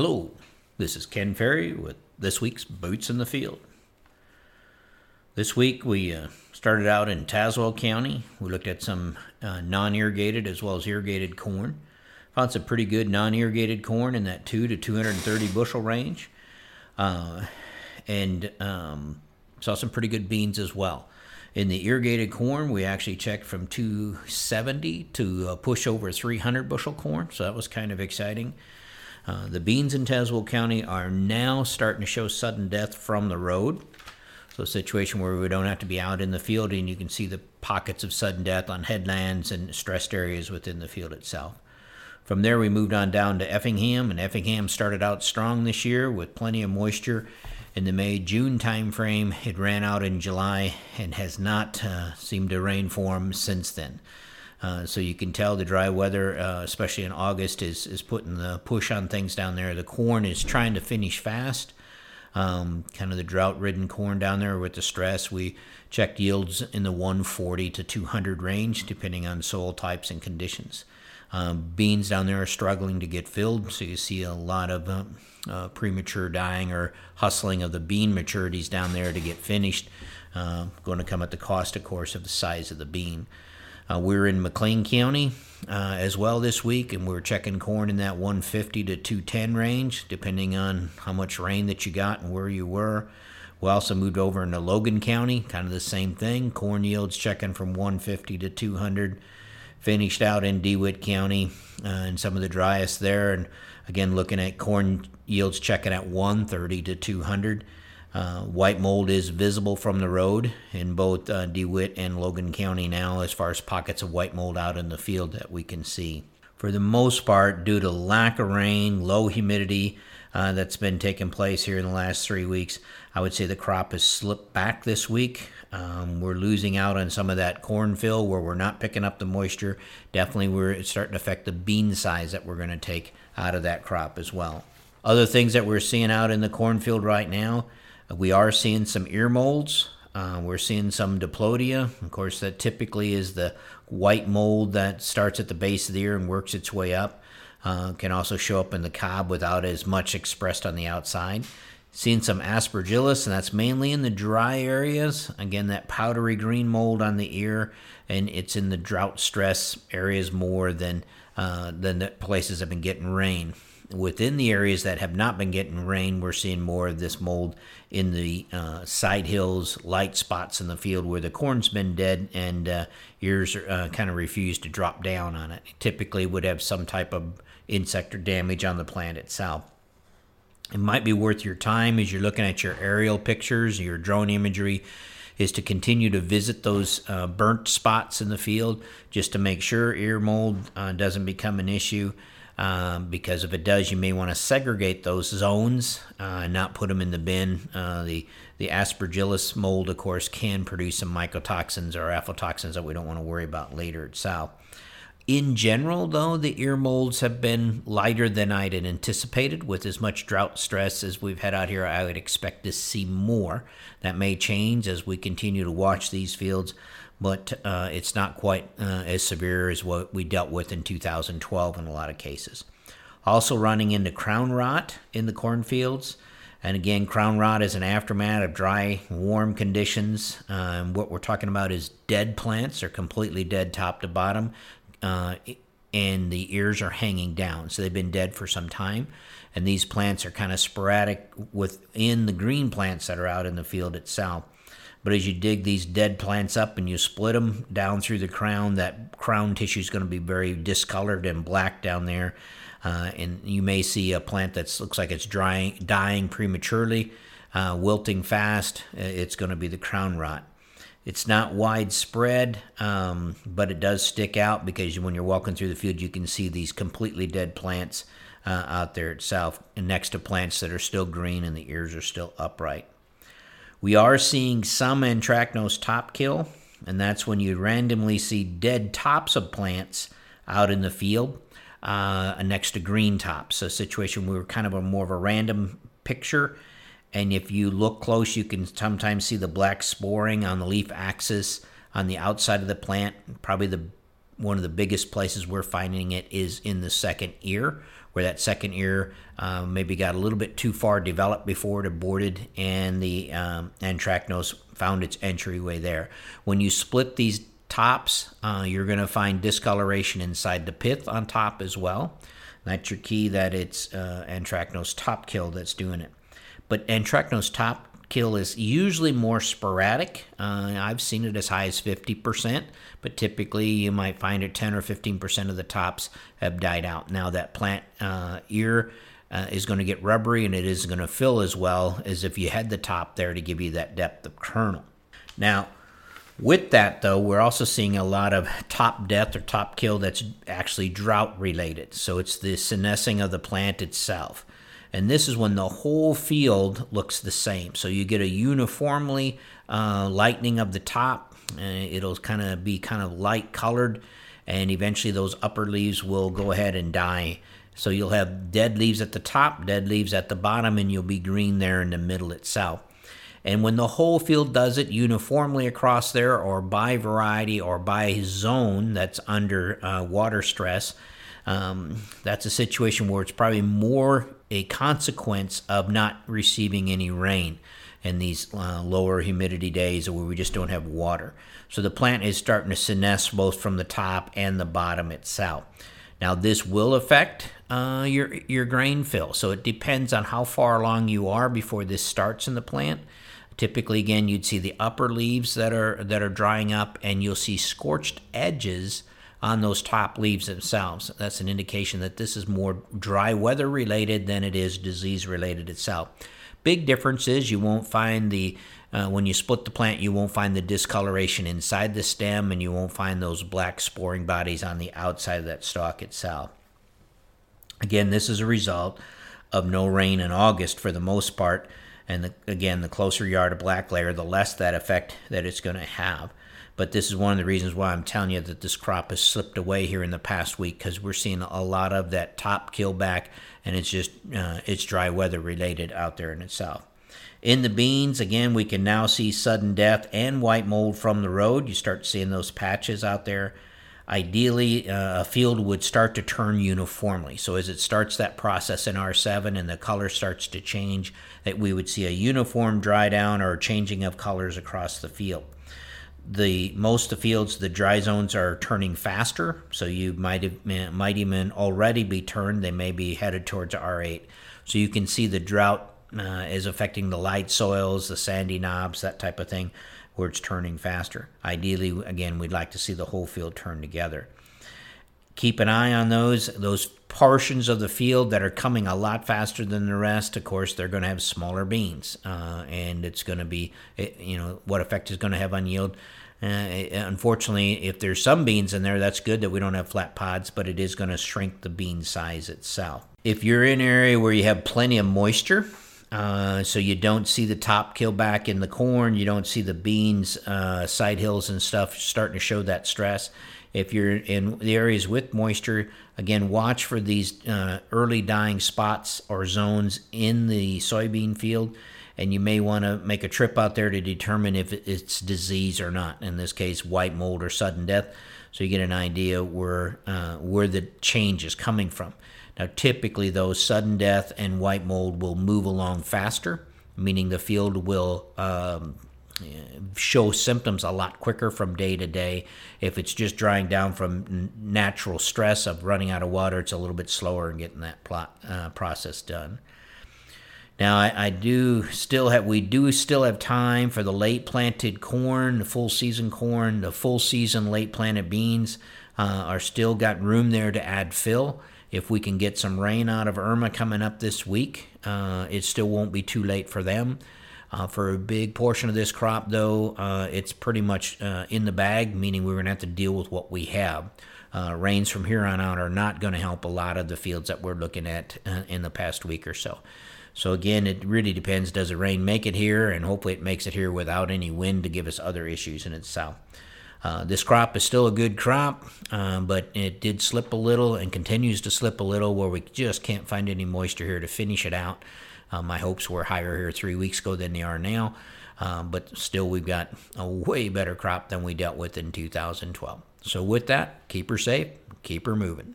Hello, this is Ken Ferrie with this week's Boots in the Field. This week we uh, started out in Tazewell County. We looked at some uh, non irrigated as well as irrigated corn. Found some pretty good non irrigated corn in that 2 to 230 bushel range. Uh, and um, saw some pretty good beans as well. In the irrigated corn, we actually checked from 270 to push over 300 bushel corn, so that was kind of exciting. Uh, the beans in Tazewell County are now starting to show sudden death from the road. So, a situation where we don't have to be out in the field and you can see the pockets of sudden death on headlands and stressed areas within the field itself. From there, we moved on down to Effingham, and Effingham started out strong this year with plenty of moisture in the May June timeframe. It ran out in July and has not uh, seemed to rain for them since then. Uh, so you can tell the dry weather, uh, especially in August, is, is putting the push on things down there. The corn is trying to finish fast. Um, kind of the drought ridden corn down there with the stress. We checked yields in the 140 to 200 range, depending on soil types and conditions. Um, beans down there are struggling to get filled, so you see a lot of uh, uh, premature dying or hustling of the bean maturities down there to get finished. Uh, going to come at the cost, of course, of the size of the bean. Uh, we're in McLean County uh, as well this week, and we're checking corn in that 150 to 210 range, depending on how much rain that you got and where you were. We also moved over into Logan County, kind of the same thing. Corn yields checking from 150 to 200. Finished out in DeWitt County uh, and some of the driest there. And again, looking at corn yields checking at 130 to 200. Uh, white mold is visible from the road in both uh, DeWitt and Logan County now, as far as pockets of white mold out in the field that we can see. For the most part, due to lack of rain, low humidity uh, that's been taking place here in the last three weeks, I would say the crop has slipped back this week. Um, we're losing out on some of that corn fill where we're not picking up the moisture. Definitely, we're it's starting to affect the bean size that we're going to take out of that crop as well. Other things that we're seeing out in the cornfield right now we are seeing some ear molds. Uh, we're seeing some diplodia. Of course, that typically is the white mold that starts at the base of the ear and works its way up. Uh, can also show up in the cob without as much expressed on the outside. Seeing some aspergillus, and that's mainly in the dry areas. Again, that powdery green mold on the ear, and it's in the drought stress areas more than uh, than the places have been getting rain within the areas that have not been getting rain, we're seeing more of this mold in the uh, side hills, light spots in the field where the corn's been dead and uh, ears uh, kind of refuse to drop down on it. Typically, would have some type of insect or damage on the plant itself. It might be worth your time as you're looking at your aerial pictures, your drone imagery, is to continue to visit those uh, burnt spots in the field just to make sure ear mold uh, doesn't become an issue um, because if it does, you may want to segregate those zones uh, and not put them in the bin. Uh, the the aspergillus mold, of course, can produce some mycotoxins or aflatoxins that we don't want to worry about later itself. In general, though, the ear molds have been lighter than I'd anticipated. With as much drought stress as we've had out here, I would expect to see more. That may change as we continue to watch these fields but uh, it's not quite uh, as severe as what we dealt with in 2012 in a lot of cases. Also, running into crown rot in the cornfields. And again, crown rot is an aftermath of dry, warm conditions. Uh, what we're talking about is dead plants are completely dead top to bottom, uh, and the ears are hanging down. So they've been dead for some time. And these plants are kind of sporadic within the green plants that are out in the field itself. But as you dig these dead plants up and you split them down through the crown, that crown tissue is going to be very discolored and black down there. Uh, and you may see a plant that looks like it's drying, dying prematurely, uh, wilting fast. Uh, it's going to be the crown rot. It's not widespread, um, but it does stick out because when you're walking through the field, you can see these completely dead plants uh, out there itself, next to plants that are still green and the ears are still upright. We are seeing some anthracnose top kill, and that's when you randomly see dead tops of plants out in the field uh, next to green tops. A situation where we're kind of a more of a random picture. And if you look close, you can sometimes see the black sporing on the leaf axis on the outside of the plant. Probably the one of the biggest places we're finding it is in the second ear, where that second ear uh, maybe got a little bit too far developed before it aborted, and the um, anthracnose found its entryway there. When you split these tops, uh, you're going to find discoloration inside the pith on top as well. That's your key that it's uh, anthracnose top kill that's doing it. But anthracnose top kill is usually more sporadic. Uh, I've seen it as high as 50%, but typically you might find it 10 or 15% of the tops have died out. Now, that plant uh, ear uh, is going to get rubbery and it is going to fill as well as if you had the top there to give you that depth of kernel. Now, with that, though, we're also seeing a lot of top death or top kill that's actually drought related. So it's the senescing of the plant itself. And this is when the whole field looks the same. So you get a uniformly uh, lightening of the top. It'll kind of be kind of light colored, and eventually those upper leaves will go ahead and die. So you'll have dead leaves at the top, dead leaves at the bottom, and you'll be green there in the middle itself. And when the whole field does it uniformly across there, or by variety, or by zone that's under uh, water stress, um, that's a situation where it's probably more a consequence of not receiving any rain in these uh, lower humidity days where we just don't have water. So the plant is starting to senesce both from the top and the bottom itself. Now this will affect uh, your your grain fill, so it depends on how far along you are before this starts in the plant. Typically, again, you'd see the upper leaves that are that are drying up, and you'll see scorched edges on those top leaves themselves. That's an indication that this is more dry weather related than it is disease related itself. Big difference is you won't find the uh, when you split the plant, you won't find the discoloration inside the stem, and you won't find those black sporing bodies on the outside of that stalk itself. Again, this is a result of no rain in August for the most part, and the, again, the closer you are to black layer, the less that effect that it's going to have. But this is one of the reasons why I'm telling you that this crop has slipped away here in the past week because we're seeing a lot of that top kill back, and it's just uh, it's dry weather related out there in itself. In the beans, again, we can now see sudden death and white mold from the road. You start seeing those patches out there. Ideally, uh, a field would start to turn uniformly. So as it starts that process in R7 and the color starts to change, that we would see a uniform dry down or changing of colors across the field the most of the fields, the dry zones are turning faster, so you might have, might even already be turned. They may be headed towards R8. So you can see the drought uh, is affecting the light soils, the sandy knobs, that type of thing, where it's turning faster. Ideally, again, we'd like to see the whole field turn together. Keep an eye on those those portions of the field that are coming a lot faster than the rest. Of course, they're going to have smaller beans, uh, and it's going to be, you know, what effect is going to have on yield uh, unfortunately, if there's some beans in there, that's good that we don't have flat pods, but it is going to shrink the bean size itself. If you're in an area where you have plenty of moisture, uh, so you don't see the top kill back in the corn, you don't see the beans, uh, side hills and stuff starting to show that stress. If you're in the areas with moisture, again, watch for these uh, early dying spots or zones in the soybean field and you may want to make a trip out there to determine if it's disease or not. In this case, white mold or sudden death, so you get an idea where uh, where the change is coming from. Now, typically, though, sudden death and white mold will move along faster, meaning the field will um, show symptoms a lot quicker from day to day. If it's just drying down from natural stress of running out of water, it's a little bit slower in getting that plot, uh, process done. Now I, I, do still have we do still have time for the late planted corn, the full season corn, the full season late planted beans uh, are still got room there to add fill. If we can get some rain out of Irma coming up this week, uh, it still won't be too late for them. Uh, for a big portion of this crop, though, uh, it's pretty much uh, in the bag, meaning we're going to have to deal with what we have. Uh, rains from here on out are not going to help a lot of the fields that we're looking at in the past week or so. So again, it really depends. Does the rain make it here? And hopefully it makes it here without any wind to give us other issues in itself. Uh, this crop is still a good crop, uh, but it did slip a little and continues to slip a little where we just can't find any moisture here to finish it out. Uh, my hopes were higher here three weeks ago than they are now, uh, but still we've got a way better crop than we dealt with in 2012. So, with that, keep her safe, keep her moving.